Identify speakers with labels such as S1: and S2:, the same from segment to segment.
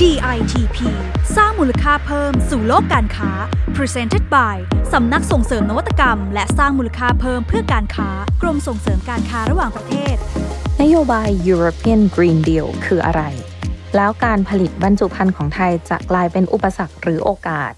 S1: DITP สร้างมูลค่าเพิ่มสู่โลกการค้า Presented by สำนักส่งเสริมนวัตกรรม และสร้างมูลค่าเพิ่มเพื่อการค้ากรมส่งเสริมการค้าระหว่างประเทศ
S2: นโยบาย European Green Deal คืออะไร แล้วการผลิตบรรจุภัณฑ์ของไทยจะกลายเป็นอุปสรรคหรือโอกาส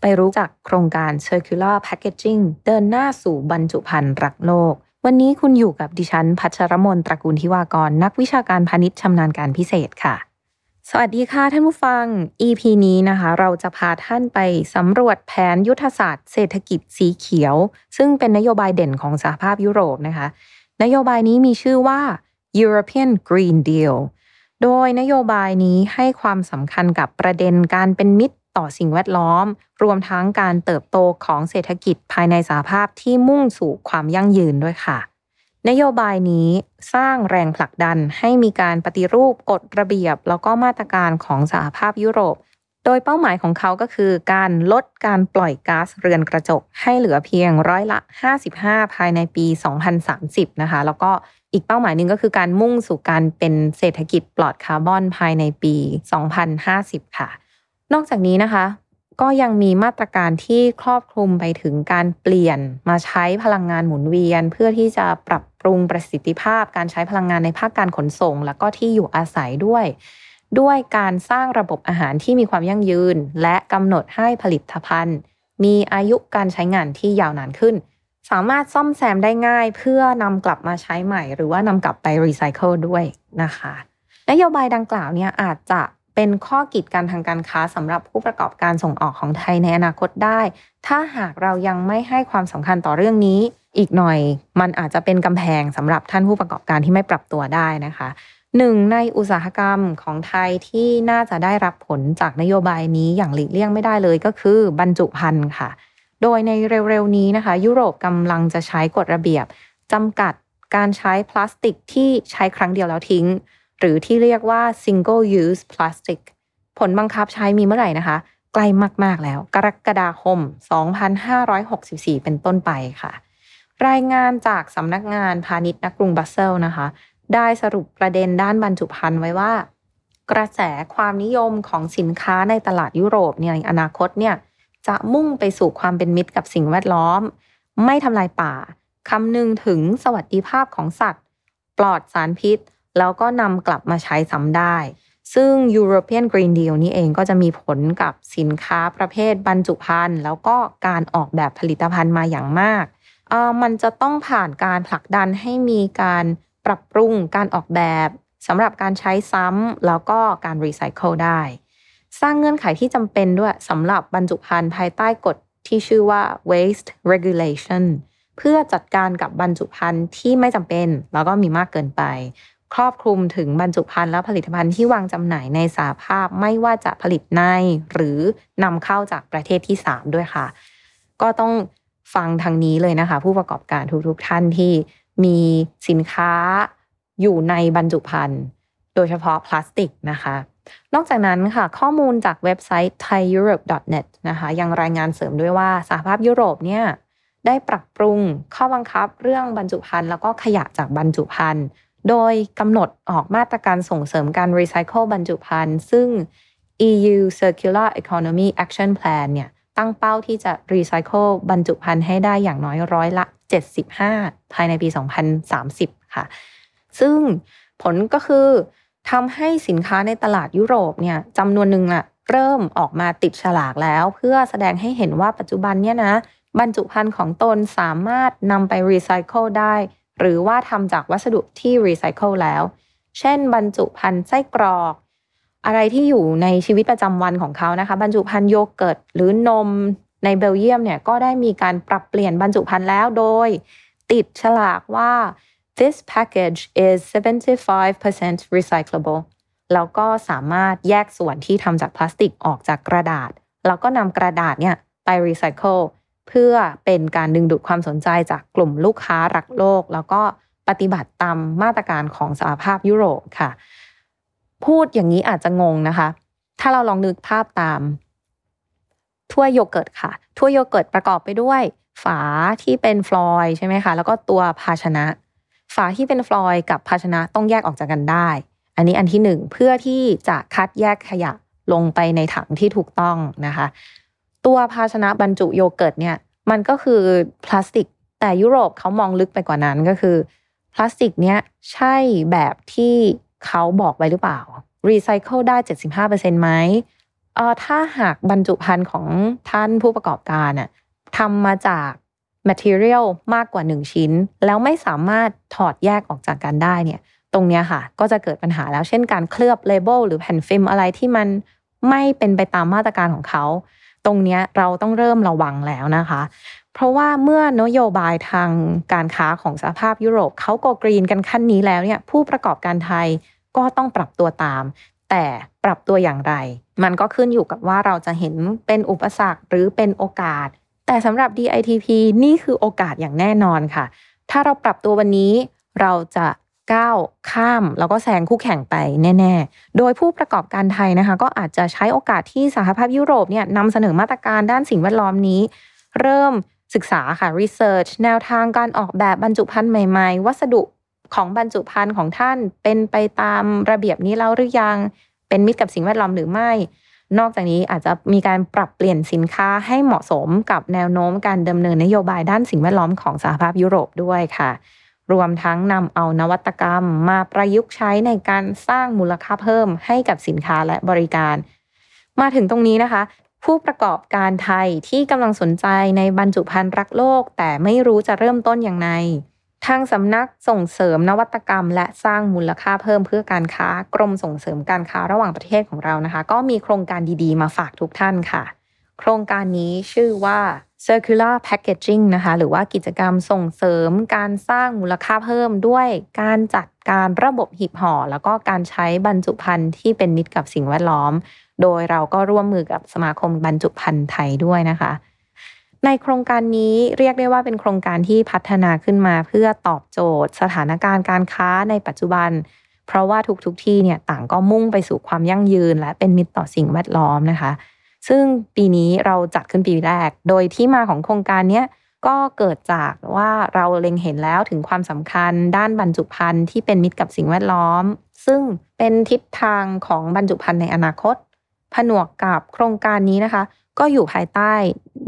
S2: ไปรู้จักโครงการ Circular Packaging เดินหน้าสู่บรรจุภัณฑ์รักโลก วันนี้คุณอยู่กับดิฉัน พัชรมนตระกูลทิวากร นักวิชาการพาณิชย์ชำนาญการพิเศษค่ะ สวัสดีค่ะท่านผู้ฟัง EP นี้นะคะ เราจะพาท่านไปสำรวจแผนยุทธศาสตร์เศรษฐกิจสีเขียว ซึ่งเป็นนโยบายเด่นของสหภาพยุโรปนะคะ นโยบายนี้มีชื่อว่า European Green Deal โดยนโยบายนี้ให้ความสำคัญกับประเด็นการเป็นมิตรต่อสิ่งแวดล้อม รวมทั้งการเติบโตของเศรษฐกิจภายในสหภาพที่มุ่งสู่ความยั่งยืนด้วยค่ะ นโยบายนี้สร้างแรงผลักดันให้มีการปฏิรูปกฎระเบียบ แล้วก็มาตรการของสหภาพยุโรป โดยเป้าหมายของเขาก็คือ การลดการปล่อยก๊าซเรือนกระจก ให้เหลือเพียงร้อยละ 55 ภายในปี 2030 นะคะ แล้วก็อีกเป้าหมายหนึ่งก็คือการมุ่งสู่การเป็นเศรษฐกิจปลอดคาร์บอนภายในปี 2050 ค่ะ นอกจากนี้นะคะ ก็ยังมีมาตรการที่ครอบคลุมไปถึงการเปลี่ยนมาใช้พลังงานหมุนเวียน เพื่อที่จะปรับปรุงประสิทธิภาพ การใช้พลังงานในภาคการขนส่ง แล้วก็ที่อยู่อาศัยด้วย ด้วยการสร้างระบบอาหารที่มีความยั่งยืน และกำหนดให้ผลิตภัณฑ์ มีอายุการใช้งานที่ยาวนานขึ้น สามารถซ่อมแซมได้ง่ายเพื่อนำกลับมาใช้ใหม่ หรือว่านำกลับไปรีไซเคิลด้วยนะคะนโยบายดังกล่าวเนี่ยอาจจะ เป็นข้อกีดกันทางการค้าสำหรับผู้ประกอบการส่งออกของไทยในอนาคตได้ ถ้าหากเรายังไม่ให้ความสำคัญต่อเรื่องนี้ อีกหน่อยมันอาจจะเป็นกำแพงสำหรับท่านผู้ประกอบการที่ไม่ปรับตัวได้นะคะหนึ่งในอุตสาหกรรมของไทยที่น่าจะได้รับผลจากนโยบายนี้อย่างหลีกเลี่ยงไม่ได้เลยก็คือบรรจุภัณฑ์ค่ะ โดยในเร็วๆนี้นะคะ ยุโรปกำลังจะใช้กฎระเบียบจำกัดการใช้พลาสติกที่ใช้ครั้งเดียวแล้วทิ้ง หรือที่เรียกว่า single use plastic ผลบังคับใช้มีเมื่อไหร่นะคะ ใกล้มาก ๆ แล้ว กรกฎาคม 2564 เป็นต้นไปค่ะ รายงานจากสำนักงานพาณิชย์นักรุงบรัสเซลนะคะ ได้สรุปประเด็นด้านบรรจุภัณฑ์ไว้ว่า กระแสความนิยมของสินค้าในตลาดยุโรปเนี่ยในอนาคตเนี่ยจะมุ่งไปสู่ความเป็นมิตรกับสิ่งแวดล้อม ไม่ทำลายป่าคำนึงถึงสวัสดิภาพของสัตว์ ปลอดสารพิษ แล้วก็นำกลับมาใช้ซ้ำได้ ซึ่ง European Green Deal นี้เองก็จะมีผลกับสินค้าประเภทบรรจุภัณฑ์แล้วก็การออกแบบผลิตภัณฑ์มาอย่างมากมันจะต้องผ่านการผลักดันให้มีการปรับปรุงการออกแบบสำหรับการใช้ซ้ำแล้วก็การรีไซเคิลได้ สร้างเงื่อนไขที่จำเป็นด้วยสำหรับบรรจุภัณฑ์ภายใต้กฎที่ชื่อว่า waste regulation เพื่อจัดการกับบรรจุภัณฑ์ที่ไม่จำเป็น แล้วก็มีมากเกินไป ครอบคลุมถึงบรรจุภัณฑ์และผลิตภัณฑ์ที่วางจำหน่ายในสาภาพไม่ว่าจะผลิตในหรือนำเข้าจากประเทศที่ 3 ด้วยค่ะ ก็ต้องฟังทางนี้เลยนะคะ ผู้ประกอบการทุกๆท่านที่มีสินค้าอยู่ในบรรจุภัณฑ์โดยเฉพาะพลาสติกนะคะ นอกจากนั้นค่ะ ข้อมูลจากเว็บไซต์ thaieurope.net นะคะยังรายงานเสริมด้วยว่าสหภาพยุโรปเนี่ยได้ปรับปรุงข้อบังคับเรื่องบรรจุภัณฑ์แล้วก็ขยะจากบรรจุภัณฑ์ โดยกำหนดออกมาตรการส่งเสริมการรีไซเคิลบรรจุภัณฑ์ซึ่ง EU Circular Economy Action Plan เนี่ยตั้งเป้าที่จะรีไซเคิลบรรจุภัณฑ์ให้ได้อย่างน้อยร้อยละ 75 ภายในปี 2030 ค่ะ ซึ่งผลก็คือทำให้สินค้าในตลาดยุโรปเนี่ยจำนวนหนึ่งอะเริ่มออกมาติดฉลากแล้ว เพื่อแสดงให้เห็นว่าปัจจุบันเนี่ยนะบรรจุภัณฑ์ของตนสามารถนำไปรีไซเคิลได้ หรือว่าทำจากวัสดุที่รีไซเคิลแล้ว เช่น บรรจุภัณฑ์ไส้กรอก อะไรที่อยู่ในชีวิตประจำวันของเขานะคะ บรรจุภัณฑ์โยเกิร์ตหรือนมในเบลเยียมเนี่ยก็ได้มีการปรับเปลี่ยนบรรจุภัณฑ์แล้วโดย ติดฉลากว่า this package is 75% recyclable แล้วก็สามารถแยกส่วนที่ทำจากพลาสติกออกจากกระดาษ แล้วก็นำกระดาษเนี่ยไปรีไซเคิล เพื่อเป็นการดึงดูดความสนใจจากกลุ่มลูกค้ารักโลก แล้วก็ปฏิบัติตามมาตรการของสหภาพยุโรปค่ะ พูดอย่างนี้อาจจะงงนะคะ ถ้าเราลองนึกภาพตามถ้วยโยเกิร์ตค่ะ ถ้วยโยเกิร์ตประกอบไปด้วย ฝาที่เป็นฟลอยใช่ไหมคะ แล้วก็ตัวภาชนะ ฝาที่เป็นฟลอยกับภาชนะต้องแยกออกจากกันได้ อันนี้อันที่หนึ่งเพื่อที่จะคัดแยกขยะลงไปในถังที่ถูกต้องนะคะ ตัวภาชนะบรรจุโยเกิร์ตเนี่ย มันก็คือพลาสติก แต่ยุโรปเขามองลึกไปกว่านั้นก็คือพลาสติกเนี้ยใช่แบบที่เขาบอกไว้หรือเปล่ารีไซเคิลได้ 75%ไหมเออถ้าหากบรรจุภัณฑ์ของท่านผู้ประกอบการน่ะทำมาจาก material มากกว่า 1 ชิ้น แล้วไม่สามารถถอดแยกออกจากกันได้เนี่ย ตรงเนี้ยค่ะ ก็จะเกิดปัญหาแล้วเช่นการเคลือบเลเบลหรือแผ่นฟิล์มอะไรที่มันไม่เป็นไปตามมาตรการของเขา ตรงเนี้ยเราต้องเริ่มระวังแล้วนะคะ เพราะว่าเมื่อนโยบายทางการค้าของสหภาพยุโรปเขาโกกรีนกันขั้นนี้แล้วเนี่ยผู้ประกอบการไทยก็ต้องปรับตัวตาม แต่ปรับตัวอย่างไร มันก็ขึ้นอยู่กับว่าเราจะเห็นเป็นอุปสรรคหรือเป็นโอกาส แต่สำหรับ DITP นี่คือโอกาสอย่างแน่นอนค่ะ ถ้าเราปรับตัววันนี้เราจะ ก้าวข้าม แล้วก็แซงคู่แข่งไปแน่ ๆ โดยผู้ประกอบการไทยนะคะ ก็อาจจะใช้โอกาสที่สหภาพยุโรปเนี่ยนำเสนอมาตรการด้านสิ่งแวดล้อมนี้ เริ่มศึกษาค่ะ research แนวทางการออกแบบบรรจุภัณฑ์ใหม่ๆ วัสดุของบรรจุภัณฑ์ของท่านเป็นไปตามระเบียบนี้แล้วหรือยัง เป็นมิตรกับสิ่งแวดล้อมหรือไม่ นอกจากนี้อาจจะมีการปรับเปลี่ยนสินค้าให้เหมาะสมกับแนวโน้มการดำเนินนโยบายด้านสิ่งแวดล้อมของสหภาพยุโรปด้วยค่ะ รวมทั้งนำเอานวัตกรรมมาประยุกต์ใช้ในการสร้างมูลค่าเพิ่มให้กับสินค้าและบริการ มาถึงตรงนี้นะคะ ผู้ประกอบการไทยที่กำลังสนใจในบรรจุภัณฑ์รักโลก แต่ไม่รู้จะเริ่มต้นอย่างไรทางสำนักส่งเสริมนวัตกรรม และสร้างมูลค่าเพิ่มเพื่อการค้ากรมส่งเสริมการค้าระหว่างประเทศของเรานะคะ ก็มีโครงการดีๆ มาฝากทุกท่านค่ะ โครงการนี้ชื่อว่า circular packaging นะคะ หรือว่ากิจกรรมส่งเสริมการสร้างมูลค่าเพิ่มด้วยการจัดการระบบหีบห่อ แล้วก็การใช้บรรจุภัณฑ์ที่เป็นมิตรกับสิ่งแวดล้อม โดยเราก็ร่วมมือกับสมาคมบรรจุภัณฑ์ไทยด้วยนะคะ ในโครงการนี้เรียกได้ว่าเป็นโครงการที่พัฒนาขึ้นมาเพื่อตอบโจทย์ สถานการณ์การค้าในปัจจุบัน เพราะว่าทุกๆทที่เนี่ยต่างก็มุ่งไปสู่ความยั่งยืน และเป็นมิตรต่อสิ่งแวดล้อมนะคะ ซึ่งปีนี้เราจัดขึ้นปีแรก โดยที่มาของโครงการนี้ก็เกิดจากว่าเราเล็งเห็นแล้วถึงความสำคัญด้านบรรจุภัณฑ์ที่เป็นมิตรกับสิ่งแวดล้อม ซึ่งเป็นทิศทางของบรรจุภัณฑ์ในอนาคต ผนวกกับโครงการนี้นะคะ ก็อยู่ภายใต้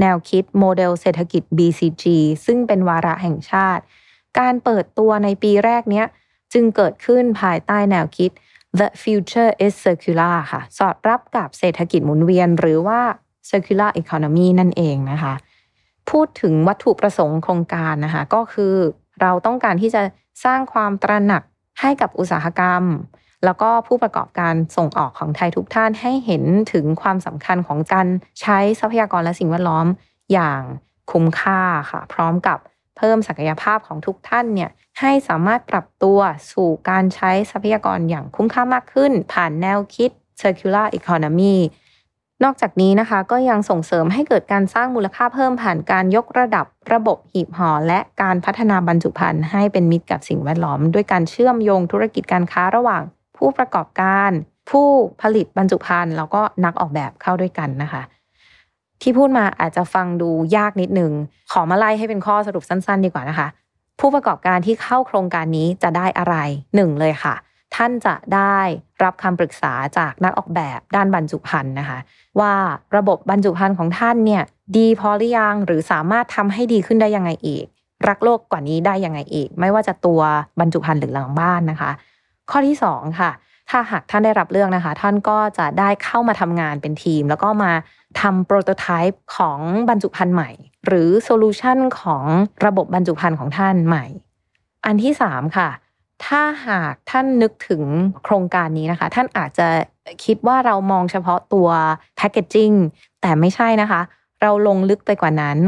S2: แนวคิดโมเดลเศรษฐกิจ BCG ซึ่งเป็นวาระแห่งชาติ การเปิดตัวในปีแรกเนี้ยจึงเกิดขึ้นภายใต้แนวคิด The future is circular ค่ะ สอดรับกับเศรษฐกิจหมุนเวียน หรือว่า circular economy นั่นเองนะคะ พูดถึงวัตถุประสงค์โครงการนะคะ ก็คือเราต้องการที่จะสร้างความตระหนักให้กับอุตสาหกรรม แล้วก็ผู้ประกอบการส่งออกของไทยทุกท่านให้เห็นถึงความสำคัญของการใช้ทรัพยากรและสิ่งแวดล้อมอย่างคุ้มค่าค่ะ พร้อมกับ เพิ่มศักยภาพของทุกท่านเนี่ยให้สามารถปรับตัวสู่การใช้ทรัพยากรอย่างคุ้มค่ามากขึ้น ผ่านแนวคิด circular economy นอกจากนี้นะคะก็ยังส่งเสริมให้เกิดการสร้างมูลค่าเพิ่มผ่านการยกระดับระบบหีบห่อและการพัฒนาบรรจุภัณฑ์ให้เป็นมิตรกับสิ่งแวดล้อม ด้วยการเชื่อมโยงธุรกิจการค้าระหว่าง ผู้ประกอบการ ผู้ผลิตบรรจุภัณฑ์แล้วก็นักออกแบบเข้าด้วยกันนะคะ ที่พูดมาอาจจะฟังดูยากนิดนึง ขอมาไล่ให้เป็นข้อสรุปสั้น ๆ ดีกว่านะคะ ผู้ประกอบการที่เข้าโครงการนี้จะได้อะไรหนึ่งเลยค่ะ ท่านจะได้รับคำปรึกษาจากนักออกแบบด้านบรรจุภัณฑ์นะคะ ว่าระบบบรรจุภัณฑ์ของท่านเนี่ยดีพอหรือยังหรือสามารถทำให้ดีขึ้นได้ยังไงอีก รักโลกกว่านี้ได้ยังไงอีก ไม่ว่าจะตัวบรรจุภัณฑ์หรือหลังบ้านนะคะ ข้อที่2ค่ะถ้าหากท่านได้รับเรื่องนะคะ ท่านก็จะได้เข้ามาทำงานเป็นทีม แล้วก็มา ทำ prototype ของบรรจุภัณฑ์ใหม่ หรือ solution ของระบบบรรจุภัณฑ์ของท่านใหม่ อันที่3ค่ะ ถ้าหากท่านนึกถึงโครงการนี้นะคะ ท่านอาจจะคิดว่าเรามองเฉพาะตัว packaging แต่ไม่ใช่นะคะ เราลงลึกไปกว่านั้น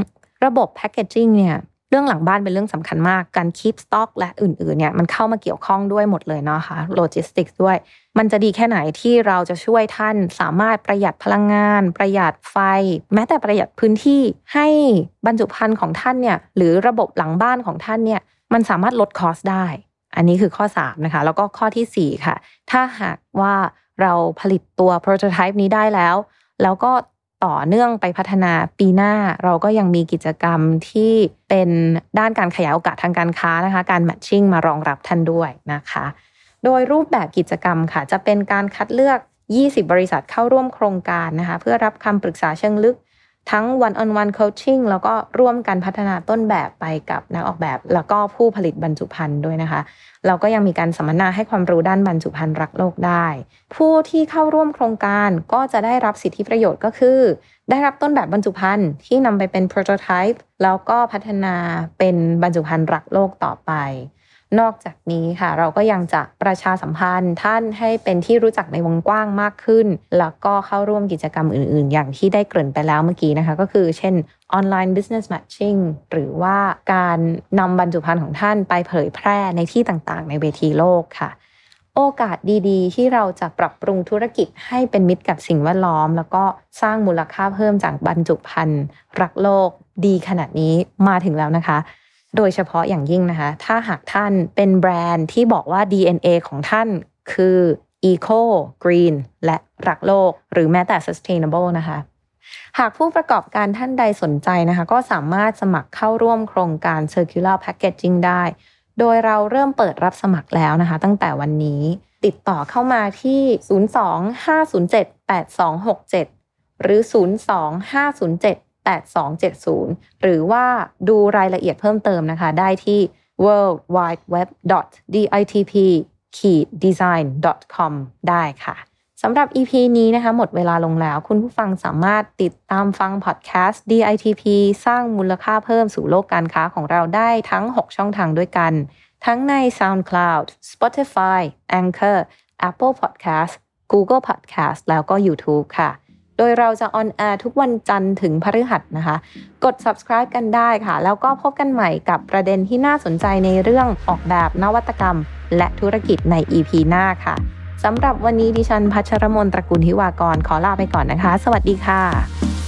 S2: ระบบ packaging เนี่ย เรื่องหลังบ้านเป็นเรื่องสำคัญมาก การ keep stock และอื่นๆเนี่ยมันเข้ามาเกี่ยวข้องด้วยหมดเลยเนาะค่ะโลจิสติกส์ด้วย มันจะดีแค่ไหนที่เราจะช่วยท่านสามารถประหยัดพลังงาน ประหยัดไฟ แม้แต่ประหยัดพื้นที่ให้บรรจุภัณฑ์ของท่านเนี่ยหรือระบบหลังบ้านของท่านเนี่ยมันสามารถลดคอสได้ อันนี้คือข้อ 3 นะคะ แล้วก็ข้อที่ 4 ค่ะ ถ้าหากว่าเราผลิตตัวโปรโตไทป์นี้ได้แล้ว แล้วก็ ต่อเนื่องไปพัฒนาปีหน้าเราก็ยังมีกิจกรรมที่เป็นด้านการขยายโอกาสทางการค้านะคะ การแมทชิ่งมารองรับท่านด้วยนะคะ โดยรูปแบบกิจกรรมค่ะ จะเป็นการคัดเลือก 20 บริษัทเข้าร่วมโครงการนะคะ เพื่อรับคำปรึกษาเชิงลึก ทั้ง one on one coaching แล้วก็ร่วมกันพัฒนาต้นแบบไปกับนักออกแบบ แล้วก็ผู้ผลิตบรรจุภัณฑ์ด้วยนะคะเราก็ยังมีการสัมมนาให้ความรู้ด้านบรรจุภัณฑ์รักโลกได้ ผู้ที่เข้าร่วมโครงการก็จะได้รับสิทธิประโยชน์ก็คือ ได้รับต้นแบบบรรจุภัณฑ์ที่นำไปเป็น prototype แล้วก็พัฒนาเป็นบรรจุภัณฑ์รักโลกต่อไป นอกจากนี้ค่ะ เราก็ยังจะประชาสัมพันธ์ท่านให้เป็นที่รู้จักในวงกว้างมากขึ้น แล้วก็เข้าร่วมกิจกรรมอื่น ๆ อย่างที่ได้เกริ่นไปแล้วเมื่อกี้นะคะ ก็คือเช่น online business matching หรือว่าการนำบรรจุภัณฑ์ของท่านไปเผยแพร่ในที่ต่างๆ ในเวทีโลกค่ะ โอกาสดีๆ ที่เราจะปรับปรุงธุรกิจให้เป็นมิตรกับสิ่งแวดล้อม แล้วก็สร้างมูลค่าเพิ่มจากบรรจุภัณฑ์รักโลกดีขนาดนี้มาถึงแล้วนะคะ โดยเฉพาะอย่างยิ่งนะคะ ถ้าหากท่านเป็นแบรนด์ที่บอกว่า DNA ของท่านคือ Eco Green และรักโลก หรือแม้แต่ Sustainable นะคะหากผู้ประกอบการท่านใดสนใจนะคะ ก็สามารถสมัครเข้าร่วมโครงการ Circular Packaging ได้ โดยเราเริ่มเปิดรับสมัครแล้วนะคะ ตั้งแต่วันนี้ติดต่อเข้ามาที่ 025078267 หรือ 02507 8270 หรือว่าดูรายละเอียดเพิ่มเติมนะคะ ได้ที่ world wide web ditp design com ได้ค่ะสำหรับ EP นี้นะคะ หมดเวลาลงแล้ว คุณผู้ฟังสามารถติดตามฟังพอดแคสต์ DITP สร้างมูลค่าเพิ่มสู่โลกการค้าของเราได้ทั้ง 6 ช่องทางด้วยกัน ทั้งใน SoundCloud Spotify Anchor Apple Podcast Google Podcast แล้วก็ YouTube ค่ะ โดยเราจะออนแอร์ทุกวันจันทร์ถึงพฤหัสนะคะ กด subscribe กันได้ค่ะ แล้วก็พบกันใหม่กับประเด็นที่น่าสนใจในเรื่องออกแบบนวัตกรรม และธุรกิจใน EP หน้าค่ะ สำหรับวันนี้ดิฉันพัชรมนตระกูลทิวากร ขอลาไปก่อนนะคะ สวัสดีค่ะ